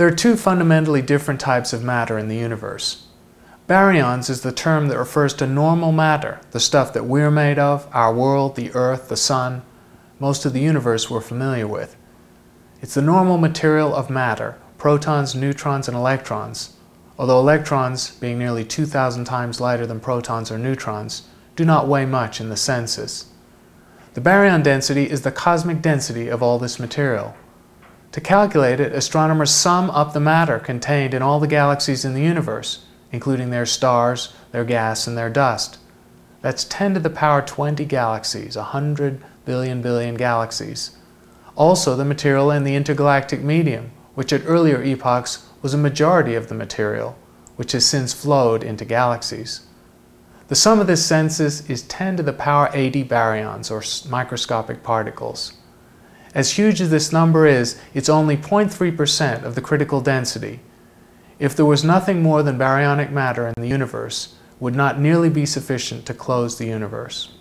There are two fundamentally different types of matter in the universe. Baryons is the term that refers to normal matter, the stuff that we're made of, our world, the earth, the sun, most of the universe we're familiar with. It's the normal material of matter, protons, neutrons, and electrons, although electrons, being nearly 2,000 times lighter than protons or neutrons, do not weigh much in the census. The baryon density is the cosmic density of all this material. To calculate it, astronomers sum up the matter contained in all the galaxies in the universe, including their stars, their gas, and their dust. That's 10 to the power 20 galaxies, 100 billion billion galaxies. Also the material in the intergalactic medium, which at earlier epochs was a majority of the material, which has since flowed into galaxies. The sum of this census is 10 to the power 80 baryons, or microscopic particles. As huge as this number is, it's only 0.3% of the critical density. If there was nothing more than baryonic matter in the universe, would not nearly be sufficient to close the universe.